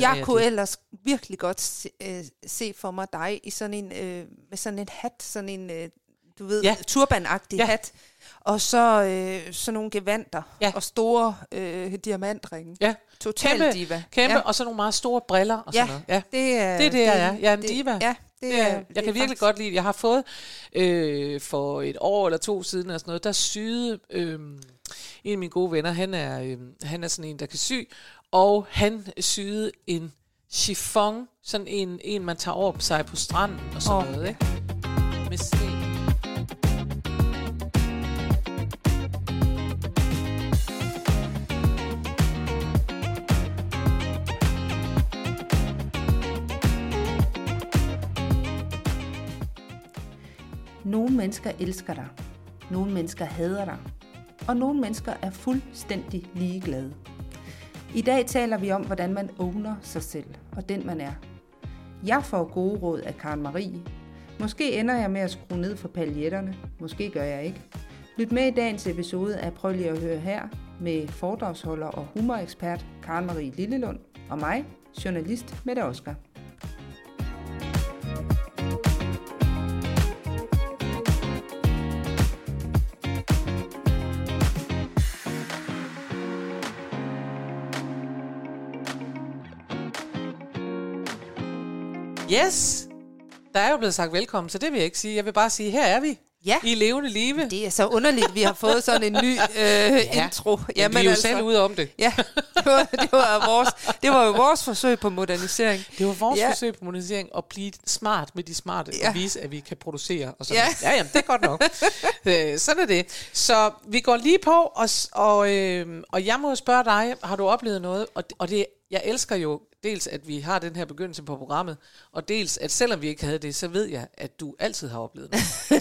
Jeg kunne ellers virkelig godt se, øh, se for mig dig i sådan en, øh, med sådan en hat, sådan en, øh, du ved, Ja. turbanagtig Ja. hat. Og så øh, sådan nogle gevanter Ja. og store øh, diamantringe. Ja, Total kæmpe, diva. kæmpe ja. og så nogle meget store briller og sådan Ja. noget. Ja. Det er Det er det, jeg er. Jeg er en det, diva. Ja, det Det er, er, det jeg kan er virkelig faktisk- godt lide, jeg har fået øh, for et år eller to siden, og sådan noget, der syede øh, en af mine gode venner, han er, øh, han er sådan en, der kan sy, og han syede en chiffon, sådan en, en man tager over på sig på stranden og sådan Åh, noget, ikke? Med sten. Nogle mennesker elsker dig. Nogle mennesker hader dig. Og nogle mennesker er fuldstændig ligeglade. I dag taler vi om, hvordan man owner sig selv og den man er. Jeg får gode råd af Karen Marie. Måske ender jeg med at skrue ned for paljetterne. Måske gør jeg ikke. Lyt med i dagens episode af Prøv lige at høre her med foredragsholder og humorekspert Karen Marie Lillelund og mig, journalist Mette Oskar. Yes! Der er jo blevet sagt velkommen, så det vil jeg ikke sige. Jeg vil bare sige, her er vi. Ja. I levende live. Det er så underligt, vi har fået sådan en ny øh, ja. intro. Jamen, vi er jo altså. selv ude om det. Ja, det var, det var, vores, det var jo vores forsøg på modernisering. Det var vores ja. Forsøg på modernisering at blive smart med de smarte, ja. Og vise, at vi kan producere. Og sådan Ja. ja, jamen, det er godt nok. øh, sådan er det. Så vi går lige på, og, og, øh, og jeg må spørge dig, har du oplevet noget? Og, og det, jeg elsker jo dels, at vi har den her begyndelse på programmet, og dels, at selvom vi ikke havde det, så ved jeg, at du altid har oplevet noget.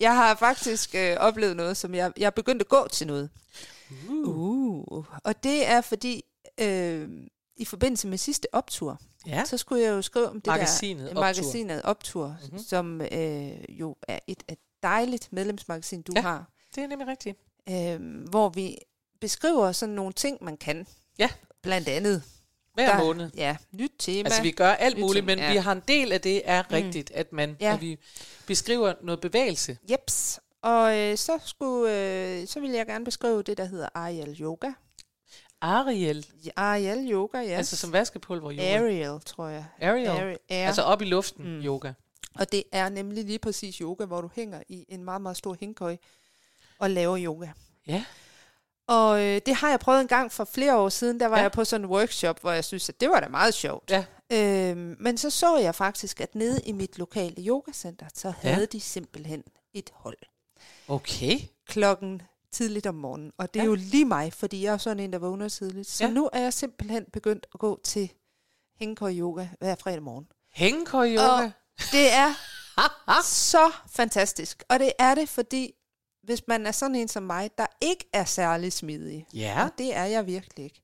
Jeg har faktisk øh, oplevet noget, som jeg, jeg er begyndt at gå til noget. Uh. Uh. Og det er fordi, øh, i forbindelse med sidste optur, Ja. så skulle jeg jo skrive om det Magasinet der Optur. magasinet Optur, mm-hmm. som øh, jo er et, et dejligt medlemsmagasin, du Ja. ja. har, Det er nemlig rigtigt. øh, hvor vi beskriver sådan nogle ting, man kan. Ja. Blandt andet. Hver der, måned. Ja, nyt tema. Altså, vi gør alt Nyt muligt, ting, men ja. vi har en del af det er rigtigt, at, man, Ja. at vi beskriver noget bevægelse. Jeps. Og øh, så, skulle, øh, så vil jeg gerne beskrive det, der hedder Ariel Yoga. Ariel, Ariel Yoga, ja. altså som vaskepulver yoga. Ariel, tror jeg. Ariel. Ariel. Altså op i luften Mm. yoga. Og det er nemlig lige præcis yoga, hvor du hænger i en meget, meget stor hængkøj og laver yoga. Ja. Og øh, det har jeg prøvet en gang for flere år siden. Der var Ja. jeg på sådan en workshop, hvor jeg synes, at det var da meget sjovt. Ja. Øhm, men så så jeg faktisk, at nede i mit lokale yogacenter, så Ja. havde de simpelthen et hold Okay. klokken tidligt om morgenen. Og det er Ja. jo lige mig, fordi jeg er sådan en, der vågner tidligt. Så ja. nu er jeg simpelthen begyndt at gå til hængekøj yoga hver fredag morgen. Hængekøj yoga. Og det er så fantastisk. Og det er det, fordi hvis man er sådan en som mig, der ikke er særlig smidig, Ja. og det er jeg virkelig ikke,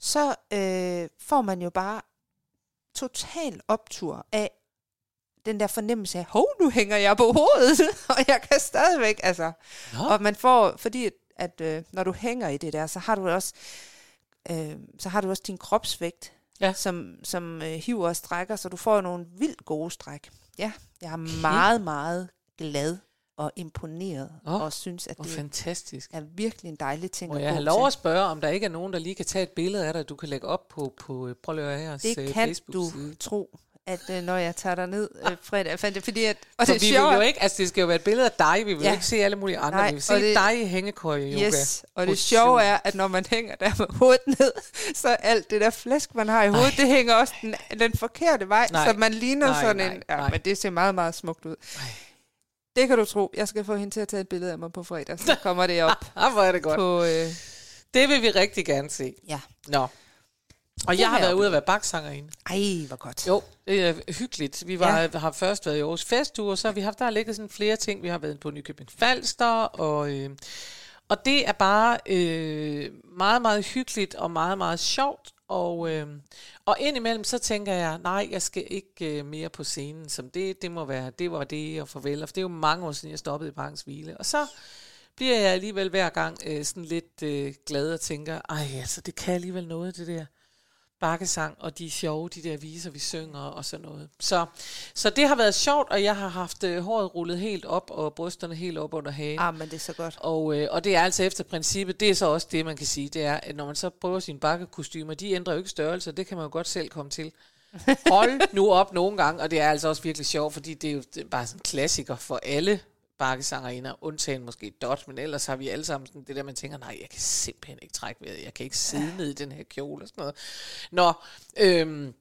så øh, får man jo bare total optur af den der fornemmelse af, hov, nu hænger jeg på hovedet, og jeg kan stadigvæk, altså. Nå. Og man får, fordi at, øh, når du hænger i det der, så har du også, øh, så har du også din kropsvægt, Ja. som, som øh, hiver og strækker, så du får jo nogle vildt gode stræk. Ja, jeg er meget, meget glad og imponeret, oh, og synes, at Hvor det fantastisk. er virkelig en dejlig ting Må at jeg have lov at spørge, om der ikke er nogen, der lige kan tage et billede af dig, du kan lægge op på, på øh, prøv lige at høre her, Det kan du tro, at øh, når jeg tager dig ned øh, fredag, fandt det, fordi at, og For det vi er sjovt, vil jo ikke, altså det skal jo være et billede af dig, vi vil ja. Ikke se alle mulige andre, Nej, vi vil se det- dig i hængekøj yoga. Yes, og det sjove er, at når man hænger der med hovedet ned, så alt det der flæsk, man har i hovedet, det hænger også den, den forkerte vej, Nej. så man ligner Nej, sådan nej, en... Ja, nej. men det ser meget, meget smukt ud. Det kan du tro. Jeg skal få hende til at tage et billede af mig på fredag, så kommer det op Ah, hvor er det godt. på... Øh, Det vil vi rigtig gerne se. ja. Nå. Og Det jeg har været ude at være baksangerinde. Ej, hvor godt. Jo, det er hyggeligt. Vi var, ja. har først været i Aarhus Festuge, og så har vi haft, der har ligget sådan flere ting. Vi har været på Nykøbing Falster, og, øh, og det er bare øh, meget, meget hyggeligt og meget, meget sjovt. Og, øh, og indimellem så tænker jeg, nej, jeg skal ikke øh, mere på scenen, som det, det må være, det var det, og farvel. Og for det er jo mange år siden, jeg stoppede i Parkens Hvile. Og så bliver jeg alligevel hver gang øh, sådan lidt øh, glad og tænker, ej altså, det kan alligevel noget, det der bakkesang, og de sjove, de der viser, vi synger og sådan noget. Så, så det har været sjovt, og jeg har haft øh, håret rullet helt op, og brysterne helt op under hagen. Ah, men det er så godt. Og, øh, og det er altså efter princippet, det er så også det, man kan sige, det er, at når man så prøver sine bakkekostymer, de ændrer jo ikke størrelse, det kan man jo godt selv komme til. Hold nu op nogle gange, og det er altså også virkelig sjovt, fordi det er jo bare sådan en klassiker for alle bakkesangerinder, undtagen måske Dot, men ellers har vi alle sammen sådan det der, man tænker, nej, jeg kan simpelthen ikke trække vejret, jeg kan ikke sidde ned i den her kjole og sådan noget. Nå, øhm,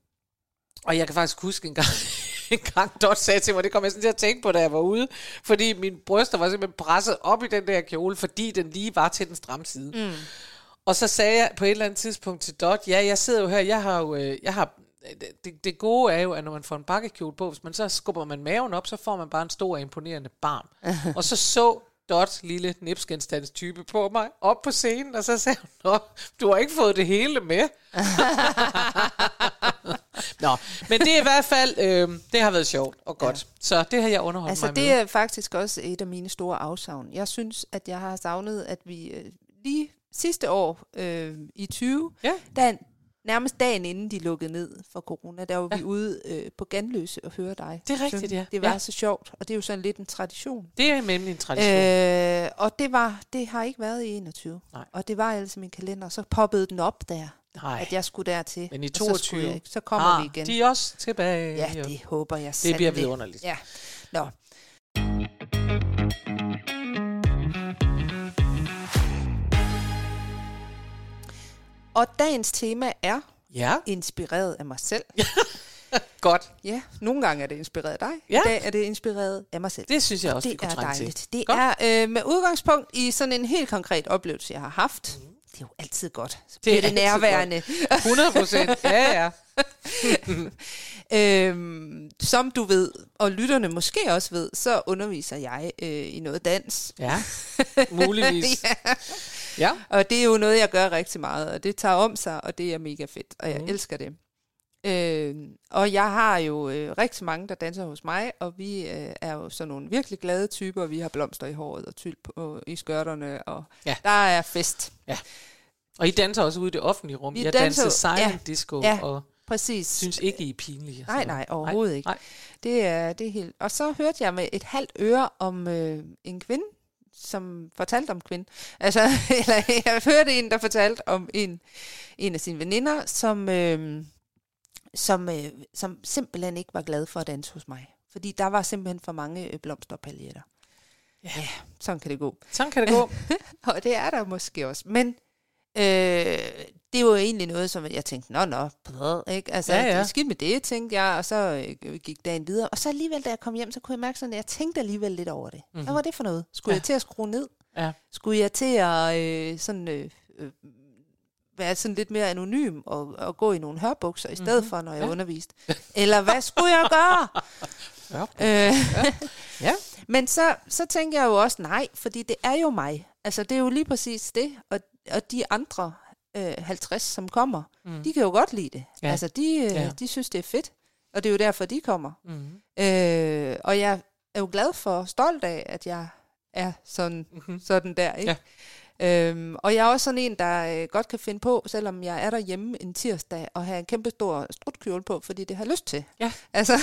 og jeg kan faktisk huske en gang, en gang Dot sagde til mig, det kom jeg sådan til at tænke på, da jeg var ude, fordi min bryster var simpelthen presset op i den der kjole, fordi den lige var til den stramme side. Mm. Og så sagde jeg på et eller andet tidspunkt til Dot, ja, jeg sidder jo her, jeg har jo, øh, jeg har det, det gode er jo, at når man får en bakkekjole på, hvis man så skubber man maven op, så får man bare en stor imponerende barm. og så så Dot, lille nipsgenstands type på mig, op på scenen, og så sagde hun, Nå, du har ikke fået det hele med. Nå, men det er i hvert fald, øh, det har været sjovt og godt. Ja. Så det har jeg underholdt altså, mig det med. er faktisk også et af mine store afsavn. Jeg synes, at jeg har savnet, at vi øh, lige sidste år øh, i 20, Ja. der nærmest dagen inden de lukkede ned for corona, der var Ja. vi ude øh, på Ganløse og høre dig. Det er rigtigt, ja. Det var Ja. så sjovt, og det er jo sådan lidt en tradition. Det er nemlig en tradition. Øh, og det var det har ikke været i 21. Nej. Og det var altså min kalender. Så poppede den op der, Nej, at jeg skulle dertil. men i og så, skulle 22, jeg så kommer ah, vi igen. de er også tilbage. ja, det håber jeg det bliver vidunderligt. Ja. Nå. Og dagens tema er Ja, inspireret af mig selv. godt. Ja, nogle gange er det inspireret af dig. Ja. I dag er det inspireret af mig selv. Det synes jeg Og også, vi det er dejligt. til. Det Godt. er øh, med udgangspunkt i sådan en helt konkret oplevelse, jeg har haft. Mm. Det er jo altid godt. Så Det er det, nærværende. 100 procent. Ja, ja. Øhm, som du ved, og lytterne måske også ved, så underviser jeg øh, i noget dans. Ja, muligvis. ja. Ja. Og det er jo noget, jeg gør rigtig meget, og det tager om sig, og det er mega fedt, og jeg mm. elsker det. Øh, og jeg har jo øh, rigtig mange, der danser hos mig, og vi øh, er jo sådan nogle virkelig glade typer. Vi har blomster i håret og tyld på, i skørterne, og Ja. der er fest. Og I danser også ude i det offentlige rum. Vi Jeg danser- danser silent ja. disco, Ja. og Præcis. synes ikke, I er pinlige. Nej, nej, overhovedet ikke. Nej. Det er, det er helt... Og så hørte jeg med et halvt øre om øh, en kvinde, som fortalte om kvinde. Altså, eller jeg hørte en, der fortalte om en, en af sine veninder, som, øh, som, øh, som simpelthen ikke var glad for at danse hos mig. Fordi der var simpelthen for mange øh, blomster og paljetter. Ja. ja, sådan kan det gå. Sådan kan det gå. Og det er der måske også. Men øh, det var jo egentlig noget, som jeg tænkte, nå, nå, brrr, ikke? Altså, Ja, ja, ja. ja. det er skidt med det, tænkte jeg, og så øh, gik dagen videre. Og så alligevel, da jeg kom hjem, så kunne jeg mærke sådan, at jeg tænkte alligevel lidt over det. Mm-hmm. Hvad var det for noget? Skulle Ja. ja. jeg til at skrue ned? Ja. Skulle jeg til at øh, sådan, øh, øh, være sådan lidt mere anonym og, og gå i nogle hørbukser i stedet mm-hmm. for, når jeg Ja. ja. underviste? Eller hvad skulle jeg gøre? Ja. Øh, Ja. Men så, så tænker jeg jo også nej, fordi det er jo mig. Altså, det er jo lige præcis det. Og, og de andre øh, 50, som kommer, Mm. de kan jo godt lide det. Ja. Altså, de, øh, Ja. de synes, det er fedt. Og det er jo derfor, de kommer. Mm. Øh, og jeg er jo glad for, stolt af, at jeg er sådan, Mm-hmm. sådan der, ikke? Ja. Øhm, og jeg er også sådan en, der øh, godt kan finde på, selvom jeg er derhjemme en tirsdag, og have en kæmpe stor strutkjole på, fordi det har lyst til. Ja. Altså,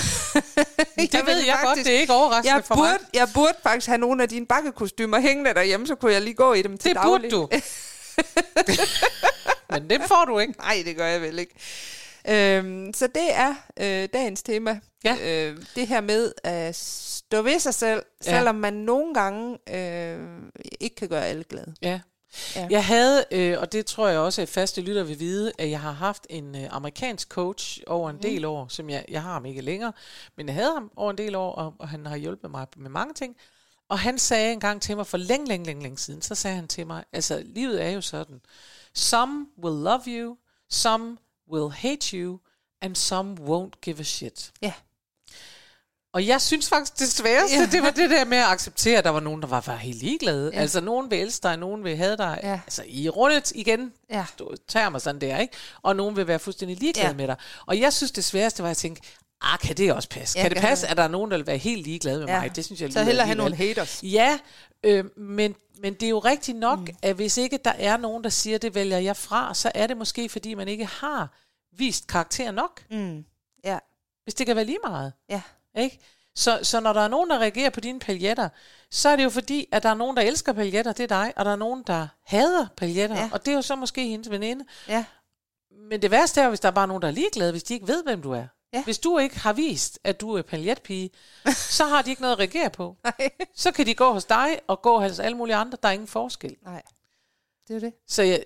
Det jeg ved jeg godt, faktisk- det er ikke overraskende jeg for mig. burde, jeg burde faktisk have nogle af dine bakkekostymer hængende derhjemme, så kunne jeg lige gå i dem til Det daglig. burde du. Men det får du ikke. Nej, det gør jeg vel ikke. Øhm, så det er øh, dagens tema. Ja. Øh, det her med at stå ved sig selv, Ja. selvom man nogle gange øh, ikke kan gøre alle glade. Ja. Ja. Jeg havde, øh, og det tror jeg også, at faste lytter vil vide, at jeg har haft en øh, amerikansk coach over en del år, som jeg, jeg har ham ikke længere, men jeg havde ham over en del år, og, og han har hjulpet mig med mange ting. Og han sagde en gang til mig for længe, længe, længe, længe siden, så sagde han til mig, altså livet er jo sådan, some will love you, some will hate you, and some won't give a shit. Ja. Og jeg synes faktisk, det sværeste, ja. det var det der med at acceptere, at der var nogen, der var, var helt ligeglade. Ja. Altså, nogen vil elske dig, nogen vil have dig. Ja. Altså, i rundet igen, Ja. du tager mig sådan der, ikke? Og nogen vil være fuldstændig ligeglade. Ja. med dig. Og jeg synes, det sværeste var at tænke, Ah, kan det også passe? Ja, kan det kan passe, det. at der er nogen, der vil være helt ligeglade med Ja. mig? Det synes jeg Så lyder hellere have nogle haters. Ja, øh, men, men det er jo rigtigt nok, mm. at hvis ikke der er nogen, der siger, det vælger jeg fra, så er det måske, fordi man ikke har vist karakter nok. Mm. Ja, Hvis det kan være lige meget. ja. Ikke? Så, så når der er nogen, der reagerer på dine paljetter, så er det jo fordi, at der er nogen, der elsker paljetter, det er dig, og der er nogen, der hader paljetter, Ja. og det er jo så måske hendes veninde. Ja, Men det værste er hvis der er bare nogen, der er ligeglade, hvis de ikke ved, hvem du er. Ja. Hvis du ikke har vist, at du er paljetpige, så har de ikke noget at reagere på. nej. Så kan de gå hos dig og gå hos alle mulige andre. Der er ingen forskel. nej. Det er det. Så jeg,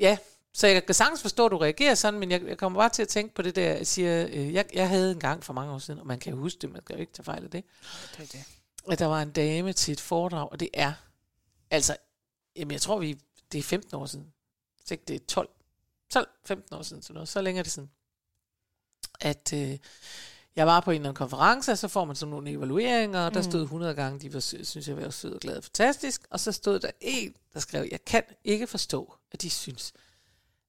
ja, så jeg kan sagtens forstå, at du reagerer sådan, men jeg, jeg kommer bare til at tænke på det der, jeg siger, øh, jeg, jeg havde en gang for mange år siden, og man kan jo huske det, man skal jo ikke tage fejl af det, det, er det. at der var en dame til et foredrag, og det er, altså, jamen jeg tror, vi, det er 15 år siden, så ikke det er 12, 12-15 år siden, sådan noget, så længe er det siden, at øh, jeg var på en eller anden konference, og så får man sådan nogle evalueringer, og der stod 100 gange, de var, synes jeg var sød og glad og fantastisk, og så stod der en, der skrev, jeg kan ikke forstå, at de synes,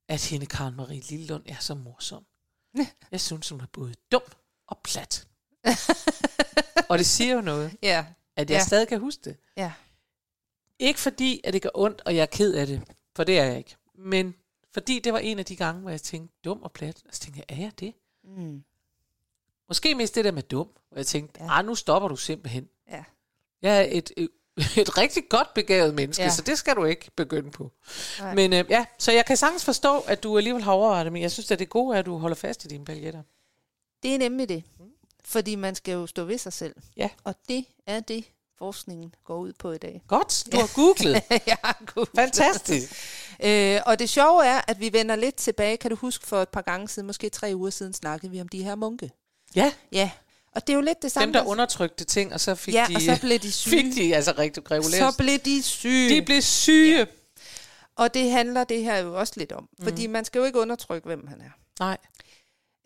at hende Karen Marie Lillelund er så morsom. Jeg synes, hun er både dum og plat. og det siger jo noget, Ja, at jeg ja. stadig kan huske det. ja. Ikke fordi, at det gør ondt, og jeg er ked af det, for det er jeg ikke. Men fordi det var en af de gange, hvor jeg tænkte, dum og plat. Og så tænkte jeg, er jeg det? Mm. Måske mest det der med dum, hvor jeg tænkte, Ja. ja. nu stopper du simpelthen. Ja. Jeg er et, et, rigtig godt begavet menneske, Ja. så det skal du ikke begynde på. Nej. Men øh, ja, så jeg kan sagtens forstå, at du alligevel har overvejet det, men jeg synes, at det gode er, at du holder fast i dine paljetter. Det er nemlig det. Fordi man skal jo stå ved sig selv. Ja. Og det er det, forskningen går ud på i dag. Godt, du har googlet. ja, god. Fantastisk. Øh, og det sjove er, at vi vender lidt tilbage. Kan du huske, for et par gange siden, måske tre uger siden, snakkede vi om de her munke. Ja, Ja, og det er jo lidt det samme. dem der undertrykte ting, og så fik Ja, de... og så blev de syge. Fik de altså rigtig regulært. Så blev de syge. De blev syge. Ja. Og det handler det her jo også lidt om. Fordi man skal jo ikke undertrykke, hvem han er. Nej.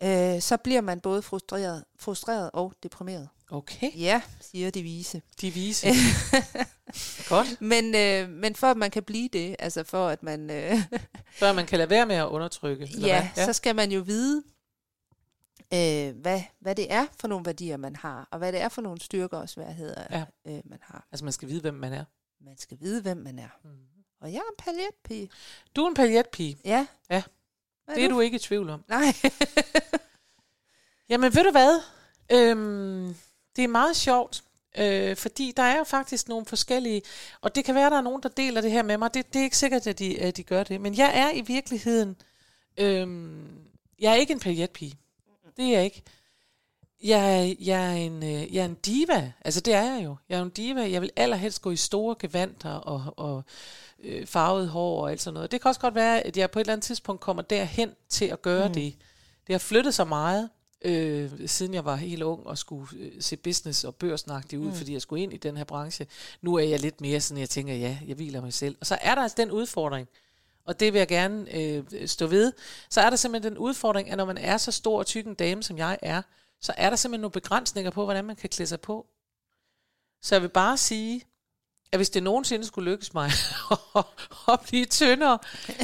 Øh, så bliver man både frustreret, frustreret og deprimeret. Okay, Ja, siger de vise. de vise. Godt. Men, øh, men for at man kan blive det, altså for at man... Øh, Før man kan lade være med at undertrykke. eller ja, hvad? så skal man jo vide, øh, hvad, hvad det er for nogle værdier, man har, og hvad det er for nogle styrker og sværheder, Ja. øh, man har. Altså, man skal vide, hvem man er. Man skal vide, hvem man er. Mm. Og jeg er en paljetpige. Du er en paljetpige. Ja. Ja. Hvad Det er du ikke i tvivl om. Nej. Jamen, ved du hvad? Øhm, det er meget sjovt, øh, fordi der er jo faktisk nogle forskellige, og det kan være, der er nogen, der deler det her med mig. Det, det er ikke sikkert, at de, at de gør det. Men jeg er i virkeligheden, øhm, jeg er ikke en paljetpige. Det er jeg ikke. Jeg, jeg, er en, øh, jeg er en diva. Altså, det er jeg jo. Jeg er en diva. Jeg vil allerhelst gå i store gevanter og, og øh, farvet hår og alt sådan noget. Det kan også godt være, at jeg på et eller andet tidspunkt kommer derhen til at gøre mm. det. Det har flyttet sig meget, øh, siden jeg var helt ung og skulle øh, se business og børsnagtig ud, mm. fordi jeg skulle ind i den her branche. Nu er jeg lidt mere sådan, jeg tænker, ja, jeg hviler mig selv. Og så er der altså den udfordring, og det vil jeg gerne øh, stå ved, så er der simpelthen den udfordring, at når man er så stor og tyk en dame, som jeg er, så er der simpelthen nogle begrænsninger på, hvordan man kan klæde sig på. Så jeg vil bare sige, at hvis det nogensinde skulle lykkes mig at blive tyndere,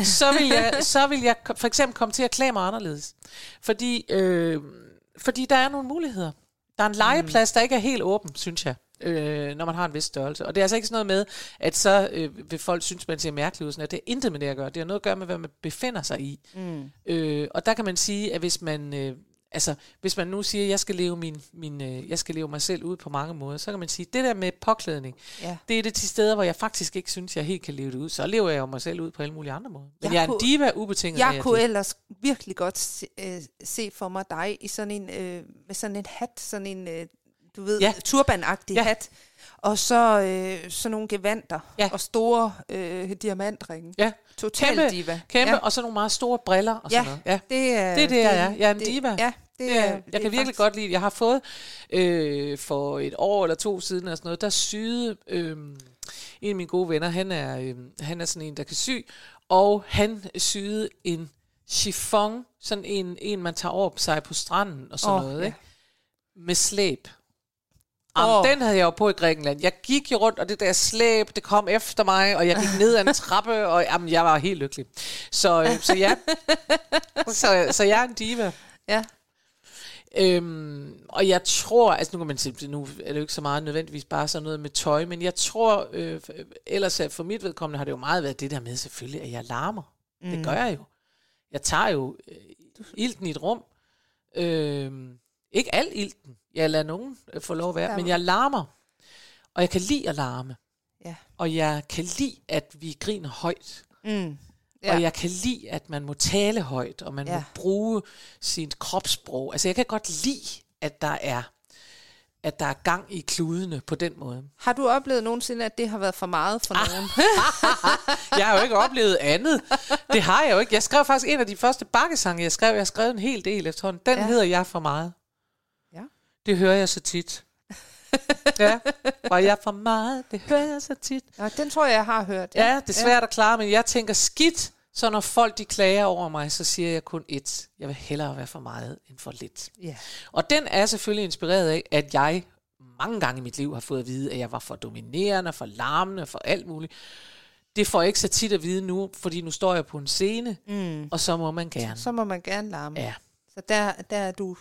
så vil, jeg, så vil jeg for eksempel komme til at klæde mig anderledes. Fordi, øh, fordi der er nogle muligheder. Der er en legeplads, der ikke er helt åben, synes jeg, øh, når man har en vis størrelse. Og det er altså ikke sådan noget med, at så øh, vil folk synes, man ser mærkelig ud. Sådan, at det er intet med det at gøre. Det har noget at gøre med, hvad man befinder sig i. Mm. Øh, og der kan man sige, at hvis man, øh, altså, hvis man nu siger, at jeg skal leve min, min øh, jeg skal leve mig selv ud på mange måder, så kan man sige, at det der med påklædning, Ja. det er det de steder, hvor jeg faktisk ikke synes, jeg helt kan leve det ud. Så lever jeg jo mig selv ud på alle mulige andre måder. Men Jeg jeg, jeg er en kunne- diva ubetinget. Jeg af, kunne ellers virkelig godt se, øh, se for mig dig i sådan en, øh, med sådan en hat, sådan en, øh, du ved, ja. Turbanagtig. Ja. hat, og så øh, sådan nogle gevanter Ja. og store øh, diamantringe. Ja, Total Kæmpe- diva. kæmpe, Ja, og så nogle meget store briller og Ja. sådan noget. Ja. det er Det er det, jeg er. Jeg er en det, diva. Ja, det Det er, er, det jeg kan er virkelig faktisk- godt lide Jeg har fået øh, for et år eller to siden, og sådan noget, der syede øh, en af mine gode venner, han er, øh, han er sådan en, der kan sy, og han syede en chiffon, sådan en, en man tager over sig på stranden og sådan Åh, noget, ja. ikke? med slæb. Jamen, Åh. Den havde jeg jo på i Grækenland. Jeg gik jo rundt, og det der slæb, det kom efter mig, og jeg gik ned ad en trappe, og jamen, jeg var helt lykkelig. Så, øh, så ja, så, så jeg er en diva. Ja. Øhm, og jeg tror, altså nu kan man sige, nu er det jo ikke så meget nødvendigvis bare sådan noget med tøj, men jeg tror, øh, ellers for mit vedkommende har det jo meget været det der med selvfølgelig, at jeg larmer. Mm. Det gør jeg jo. Jeg tager jo øh, ilten i et rum. Øh, ikke al ilten. Jeg lader nogen øh, få lov at være, men jeg larmer. Og jeg kan lide at larme. Ja. Og jeg kan lide, at vi griner højt. Mm. Ja. Og jeg kan lide, at man må tale højt, og man ja. må bruge sin kropssprog. Altså jeg kan godt lide, at der er at der er gang i kludene på den måde. Har du oplevet nogensinde, at det har været for meget for nogen? jeg har jo ikke oplevet andet. Det har jeg jo ikke. Jeg skrev faktisk en af de første bakkesange, jeg skrev. Jeg har skrevet en hel del efterhånden. Den ja. hedder Jeg for meget. Det hører jeg så tit. ja, og jeg for meget, det hører jeg så tit. Ja, den tror jeg, jeg har hørt. Ja, ja det er svært ja. at klare, men jeg tænker skidt, så når folk de klager over mig, så siger jeg kun et. Jeg vil hellere være for meget end for lidt. Ja. Og den er selvfølgelig inspireret af, at jeg mange gange i mit liv har fået at vide, at jeg var for dominerende, for larmende, for alt muligt. Det får jeg ikke så tit at vide nu, fordi nu står jeg på en scene, mm. og så må man gerne. Så må man gerne larme. Ja. Så der, der er du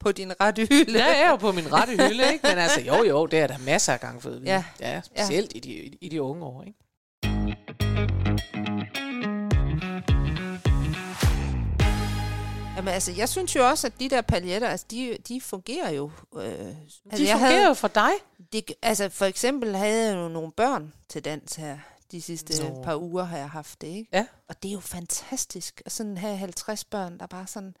på din rette hylde. Ja, jeg er jo på min rette hylde, ikke? Men altså, jo, jo, det er der masser af gange fået. Ja. ja specielt ja. I, de, i de unge år, ikke? Jamen altså, jeg synes jo også, at de der paljetter, altså, de, de fungerer jo. Øh, de altså, fungerer havde, jo for dig. De, altså, for eksempel havde jeg jo nogle børn til dans her. De sidste Nå. par uger har jeg haft det, ikke? Ja. Og det er jo fantastisk. at sådan have 50 børn, der bare sådan...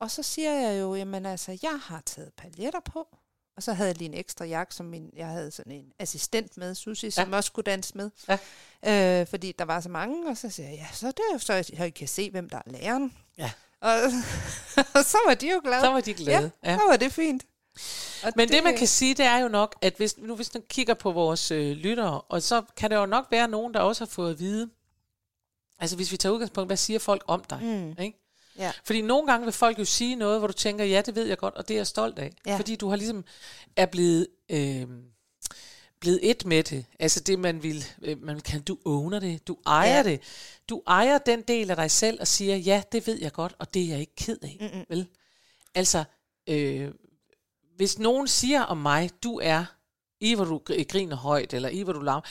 Og så siger jeg jo, jamen altså, jeg har taget paljetter på. Og så havde jeg lige en ekstra jakke, som min, jeg havde sådan en assistent med, Susie, ja. som også skulle danse med. Ja. Øh, fordi der var så mange, og så siger jeg, ja, så det er jo så, at I kan se, hvem der er læreren. Ja. Og, og så var de jo glade. Så var de glade. Ja, ja. så var det fint. Og Men det, det, man kan sige, det er jo nok, at hvis, nu hvis man kigger på vores øh, lyttere, og så kan der jo nok være nogen, der også har fået at vide, altså hvis vi tager udgangspunkt, hvad siger folk om dig? Mm. Ikke? Ja. Fordi nogle gange vil folk jo sige noget, hvor du tænker, ja, det ved jeg godt, og det er jeg stolt af. Ja. Fordi du har ligesom er blevet... Øh, blevet et med det. Altså det, man vil, øh, man kan, du owner det, du ejer ja. det. Du ejer den del af dig selv og siger, ja, det ved jeg godt, og det er jeg ikke ked af. Mm-mm. Vel? Altså, øh, hvis nogen siger om mig, du er i hvor du griner højt, eller i hvor du larmer.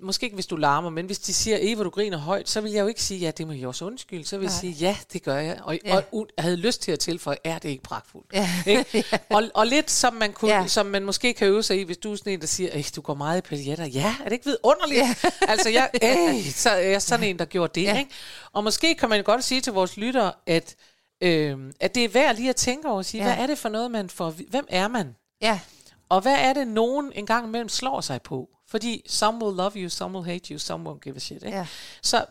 Måske ikke hvis du larmer, men hvis de siger, i hvor du griner højt, så vil jeg jo ikke sige, ja, det må jeg også undskylde. Så vil jeg sige, ja, det gør jeg. Og, ja. og, og jeg havde lyst til at tilføje, er det ikke pragtfuldt? Ja. Ikke? og, og lidt som man, kunne, ja. som man måske kan øve sig i, hvis du er sådan en, der siger, du går meget i paljetter. Ja, er det ikke vidunderligt? Ja. altså, jeg, øh, så er jeg sådan en, der gjorde det. Ja. Ikke? Og måske kan man godt sige til vores lyttere, at, øh, at det er værd lige at tænke over og sige, ja. hvad er det for noget, man får? Hvem er man? Ja. Og hvad er det, nogen en gang imellem slår sig på? Fordi some will love you, some will hate you, some won't give a shit. Ikke? Ja. Så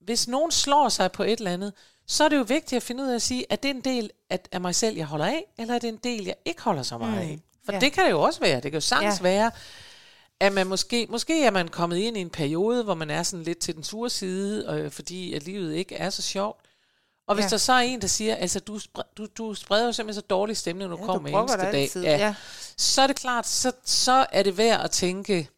hvis nogen slår sig på et eller andet, så er det jo vigtigt at finde ud af at sige, at det er en del af mig selv, jeg holder af, eller er det en del, jeg ikke holder så meget mm. af? For ja. det kan det jo også være. Det kan jo sagtens ja. være, at man måske, måske er man kommet ind i en periode, hvor man er sådan lidt til den sure side, øh, fordi at livet ikke er så sjovt. Og hvis ja. der så er en, der siger, altså du, du, du spreder jo simpelthen så dårlig stemning, når du ja, kommer med eneste dag. Ja. ja. Så er det klart, så, så er det værd at tænke,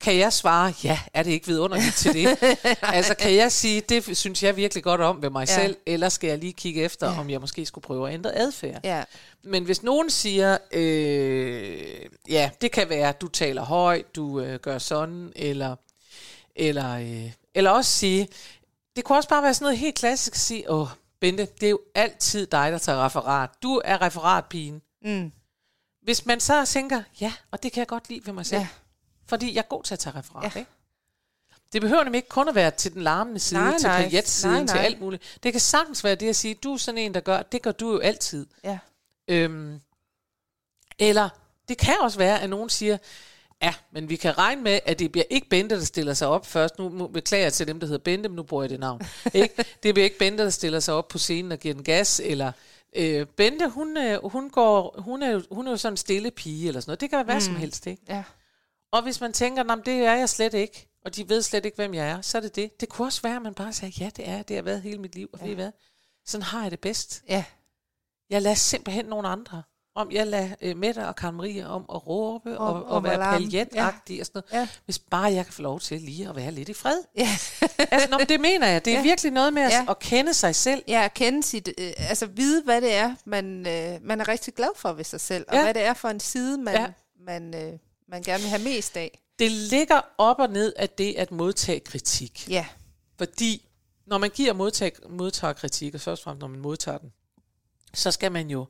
kan jeg svare, ja, er det ikke vidunderligt til det? altså kan jeg sige, det synes jeg virkelig godt om ved mig ja. selv, eller skal jeg lige kigge efter, ja. om jeg måske skulle prøve at ændre adfærd? Ja. Men hvis nogen siger, øh, ja, det kan være, du taler højt, du øh, gør sådan, eller, eller, øh, eller også sige, det kunne også bare være sådan noget helt klassisk at sige, åh, Bente, det er jo altid dig, der tager referat. Du er referatpigen. Mm. Hvis man så tænker, ja, og det kan jeg godt lide ved mig selv. Ja. Fordi jeg er god til at tage referat, ja. ikke? Det behøver nemlig ikke kun at være til den larmende side, nej, til kajetsiden, til alt muligt. Det kan sagtens være det at sige, du er sådan en, der gør, det gør du jo altid. Ja. Øhm, eller det kan også være, at nogen siger, Ja, men vi kan regne med, at det bliver ikke Bente, der stiller sig op først. Nu beklager jeg til dem, der hedder Bente, men nu bruger jeg det navn. ikke? Det bliver ikke Bente, der stiller sig op på scenen og giver den gas, eller øh, Bente, hun, øh, hun, går, hun, er, hun er jo sådan en stille pige, eller sådan noget. Det kan være hvad mm. som helst, ikke? Ja. Og hvis man tænker, det er jeg slet ikke, og de ved slet ikke, hvem jeg er, så er det det. Det kunne også være, at man bare siger, ja, det er, det har været hele mit liv, og ja. ved I hvad? Sådan har jeg det bedst. Ja. Jeg lader simpelthen nogle andre om jeg lader øh, Mette og Karen Marie om at råbe og, og, og være paljetagtig ja. og sådan noget. Ja. Hvis bare jeg kan få lov til lige at være lidt i fred. Ja. altså, nå, det mener jeg. Det er ja. Virkelig noget med at, Ja. at kende sig selv. Ja, at kende sit, øh, altså vide, hvad det er, man, øh, man er rigtig glad for ved sig selv, og Ja. hvad det er for en side, man, Ja. man, øh, man gerne vil have mest af. Det ligger op og ned af det at modtage kritik. Ja, Fordi når man giver modtag, modtager kritik, og først og fremmest når man modtager den, så skal man jo,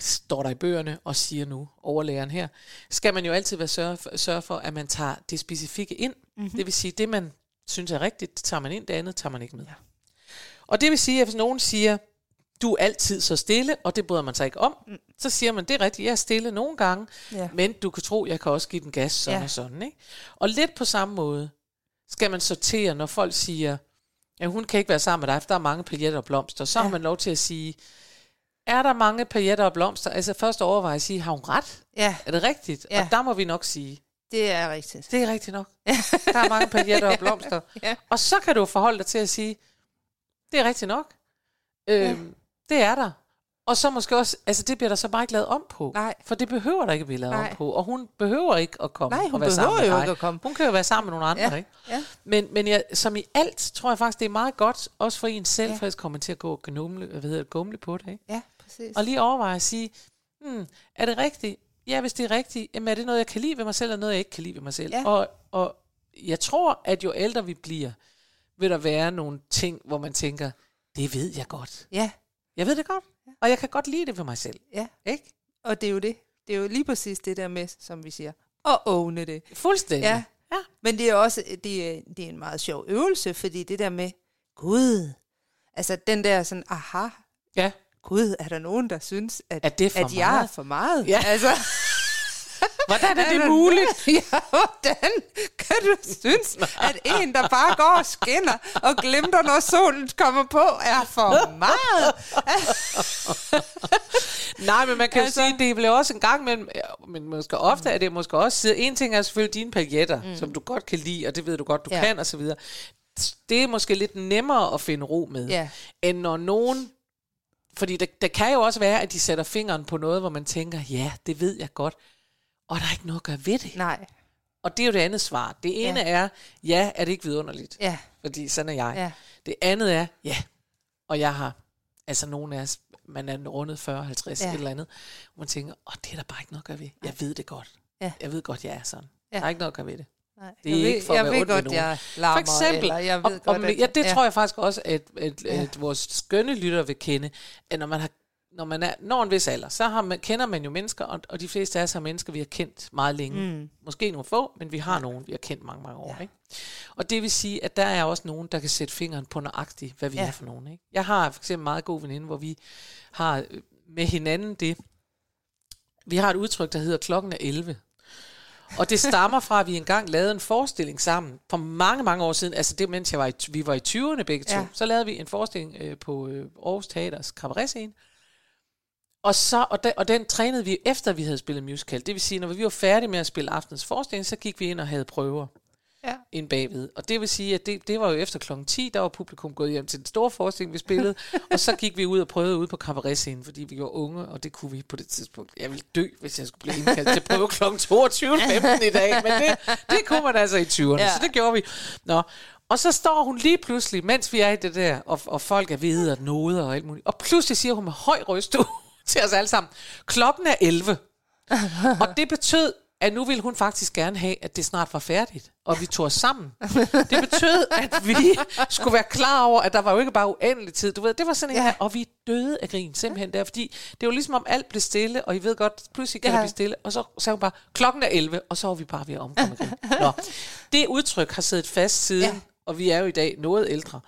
står der i bøgerne og siger nu, overlægeren her, skal man jo altid være sørge for, sørge for at man tager det specifikke ind. Mm-hmm. Det vil sige, det man synes er rigtigt, tager man ind, det andet tager man ikke med. Ja. Og det vil sige, at hvis nogen siger, du er altid så stille, og det bryder man sig ikke om, mm. så siger man, det er rigtigt, jeg er stille nogle gange, Ja. men du kan tro, jeg kan også give den gas sådan ja. Og sådan. Ikke? Og lidt på samme måde skal man sortere, når folk siger, ja, hun kan ikke være sammen med dig, for der er mange paljetter og blomster. Så ja. har man lov til at sige, er der mange paljetter og blomster? Altså først overveje at sige, har hun ret? ja, Er det rigtigt? Ja. Og der må vi nok sige, det er rigtigt. det er rigtigt nok. Der er mange paljetter og blomster. Ja. Og så kan du forholde dig til at sige, det er rigtigt nok. Øhm, Det er der. Og så måske også, altså det bliver der så bare ikke lavet om på. Nej. For det behøver der ikke blive lavet Nej. om på. Og hun behøver ikke at komme Nej, og hun være sammen behøver med jo ikke at komme. Hun kan jo være sammen med nogle andre, Ja, ikke? ja. Men, men jeg, som i alt, tror jeg faktisk, det er meget godt, også for en selv, ja. Ja. for at komme til at gå gnumle, hvad hedder gumle på det. Ikke? Ja, præcis. Og lige overveje at sige, hmm, er det rigtigt? Ja, hvis det er rigtigt, jamen er det noget, jeg kan lide ved mig selv, eller noget, jeg ikke kan lide ved mig selv? Ja. Og, og jeg tror, at jo ældre vi bliver, vil der være nogle ting, hvor man tænker, det ved jeg godt. Ja, Jeg ved det godt, og jeg kan godt lide det ved mig selv. ja. Ikke? Og det er jo det. Det er jo lige præcis det der med, som vi siger, at åbne det. Fuldstændig. Ja. ja. Men det er også det er, det er en meget sjov øvelse, fordi det der med, Gud, altså den der sådan, aha, ja. Gud, er der nogen, der synes, at, At det er for at jeg er for meget? Ja. Altså, Hvordan er er det muligt? ja, hvordan kan du synes, at en, der bare går og skinner og glimter, når solen kommer på, er for meget? Nej, men man kan altså, jo sige, det er vel også en gang ja, men måske ofte er det måske også side. En ting er selvfølgelig dine paljetter, mm. som du godt kan lide, og det ved du godt, du. Ja. kan, og så videre. Det er måske lidt nemmere at finde ro med, Ja. end når nogen... Fordi der, der kan jo også være, at de sætter fingeren på noget, hvor man tænker, ja, det ved jeg godt, og der er ikke noget at gøre ved det. Nej, Og det er jo det andet svar. Det ene Ja. er, ja, er det ikke vidunderligt? ja, Fordi sådan er jeg. ja, Det andet er, ja, og jeg har, altså nogen af os, man er rundet 40, 50, ja. Et eller andet, hvor man tænker, åh, det er der bare ikke noget at gøre ved. Jeg ved det godt. Ja. Jeg ved godt, jeg er sådan. Ja. Der er ikke noget at gøre ved det. Nej. Det er jeg ikke ved, for at jeg være ved godt, jeg larmer, For eksempel, eller jeg ved og, godt, og, at, ja, det tror jeg faktisk også, at, at, at, Ja. at vores skønne lytter vil kende, at når man har når man er når en vis alder, så har man, kender man jo mennesker, og, og de fleste af os har mennesker, vi har kendt meget længe. Mm. Måske nogle få, men vi har ja. nogen, vi har kendt mange, mange år. Ja. Ikke? Og det vil sige, at der er også nogen, der kan sætte fingeren på nøjagtigt, hvad vi ja. Ja. er for nogen. Ikke? Jeg har for eksempel en meget god veninde, hvor vi har øh, med hinanden det, vi har et udtryk, der hedder klokken er 11. Og det stammer fra, at vi engang lavede en forestilling sammen for mange, mange år siden. Altså det, mens jeg var i, vi var i 20'erne begge to. Ja. Så lavede vi en forestilling øh, på øh, Aarhus Teaters cabaret Og, så, og, den, og den trænede vi efter, vi havde spillet musical. Det vil sige, når vi var færdige med at spille aftens forestilling, så gik vi ind og havde prøver Ja. ind bagved. Og det vil sige, at det, det var jo efter klokken 10, der var publikum gået hjem til den store forestilling, vi spillede. og så gik vi ud og prøvede ude på cabaret fordi vi var unge, og det kunne vi på det tidspunkt. Jeg ville dø, hvis jeg skulle blive indkaldt til prøve klokken 22.15 i dag. Men det, det kunne man altså i 20'erne, ja. Ja. så det gjorde vi. Nå. Og så står hun lige pludselig, mens vi er i det der, og, og folk er ved og noder og alt muligt. Og pludselig siger hun med høj røst til os alle sammen, klokken er 11. Og det betød, at nu ville hun faktisk gerne have, at det snart var færdigt, og vi tog os sammen. Det betød, at vi skulle være klar over, at der var jo ikke bare uendelig tid. Du ved, det var sådan en, ja. Og vi døde af grin simpelthen der, fordi det var ligesom om alt blev stille, og I ved godt, pludselig kan ja. Det blive stille, og så sagde hun bare, klokken er 11, og så var vi bare ved at omkomme grin. Nå, det udtryk har siddet fast siden. Ja. og vi er jo i dag noget ældre.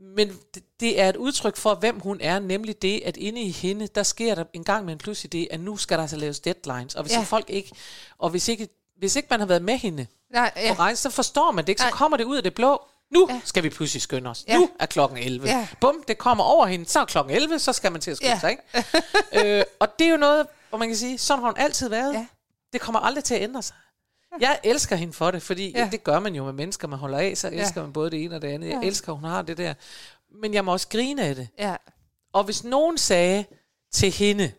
Men det, er et udtryk for, hvem hun er, nemlig det, at inde i hende, der sker der en gang med en pludselig det, at nu skal der altså laves deadlines. Og hvis ja. Folk ikke, og hvis ikke, hvis ikke man har været med hende Nej, ja. på rejse, så forstår man det ikke. Så Nej. kommer det ud af det blå. Nu ja. Skal vi pludselig skynde os. Ja. Nu er klokken 11. Ja. Ja. Bum, det kommer over hende. Så er klokken 11, så skal man til at skynde Ja. sig. Ikke? øh, og det er jo noget, hvor man kan sige, sådan har hun altid været. Ja. Det kommer aldrig til at ændre sig. Jeg elsker hende for det, fordi ja. Det gør man jo med mennesker, man holder af, så elsker Ja. man både det ene og det andet. Jeg Ja. elsker, at hun har det der. Men jeg må også grine af det. ja. Og hvis nogen sagde til hende,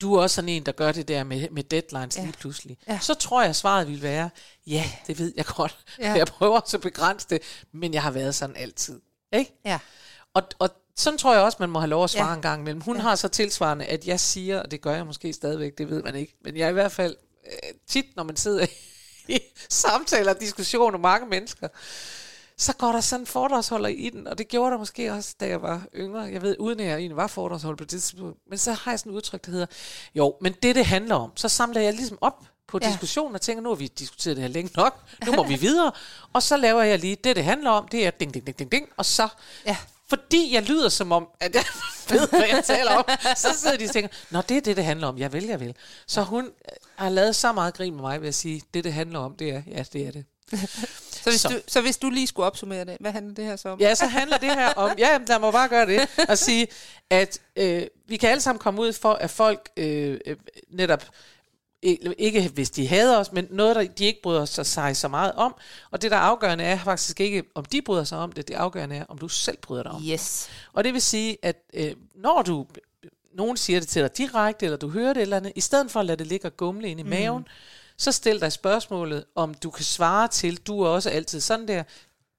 du er også sådan en, der gør det der med, med deadlines ja. lige pludselig, Ja. så tror jeg, svaret vil være, ja, det ved jeg godt. Ja. Jeg prøver også at begrænse det, men jeg har været sådan altid. Ikke? Ja. Og, og sådan tror jeg også, man må have lov at svare Ja. en gang imellem. Hun ja. har så tilsvarende, at jeg siger, og det gør jeg måske stadigvæk, det ved man ikke, men jeg i hvert fald tit, når man sidder i samtaler og diskussioner med mange mennesker, så går der sådan en foredragsholder i den, og det gjorde der måske også, da jeg var yngre. Jeg ved, uden at jeg egentlig var foredragsholder på det tidspunkt. Men så har jeg sådan et udtryk, der hedder, jo, men det, det handler om, så samler jeg ligesom op på Ja. diskussionen og tænker, nu har vi diskuteret det her længe nok, nu må vi videre. Og så laver jeg lige, det, det handler om, det er ding, ding, ding, ding, ding, og så Ja. Fordi jeg lyder som om, at jeg ved, hvad jeg taler om, så sidder de og tænker, nå, det er det, det handler om. Jeg vil, jeg vil. Så hun øh, har lavet så meget grin med mig ved at sige, det, det handler om, det er, ja, det er det. Så hvis, Så. Du, så hvis du lige skulle opsummere det, hvad handler det her så om? Ja, så handler det her om, ja, jamen, der må bare gøre det, at sige, at øh, vi kan alle sammen komme ud for, at folk øh, øh, netop, ikke- ikke hvis de hader os, men noget, der de ikke bryder sig, sig så meget om. Og det, der er afgørende, er faktisk ikke, om de bryder sig om det, det afgørende er, om du selv bryder dig om Yes. Og det vil sige, at øh, når du, nogen siger det til dig direkte, eller du hører det eller andet, i stedet for at lade det ligge og gumle ind i maven, så stil dig spørgsmålet, om du kan svare til, du er også altid sådan der.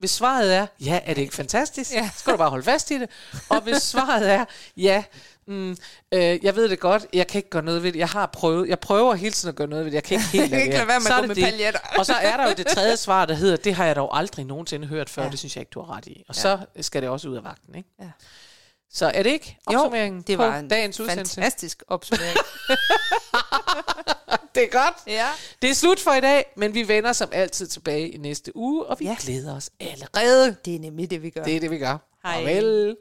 Hvis svaret er, ja, er det ikke fantastisk? Ja. Så skal du bare holde fast i det. Og hvis svaret er, ja, mm, øh, jeg ved det godt, jeg kan ikke gøre noget ved det. Jeg har prøvet, jeg prøver hele tiden at gøre noget ved det. Jeg kan ikke helt ikke lade være med Så at gå det med det. paljetter. Og så er der jo det tredje svar, der hedder, det har jeg dog aldrig nogensinde hørt før, Ja. det synes jeg ikke, du har ret i. Og Ja. så skal det også ud af vagten, ikke? Ja. Så er det ikke opsummeringen det på var en dagens udsendelse? fantastisk opsummering. Det er godt. ja. Det er slut for i dag, men vi vender som altid tilbage i næste uge, og vi Ja. glæder os allerede. Det er nemlig det, vi gør. Det er det, vi gør. Hej. Farvel.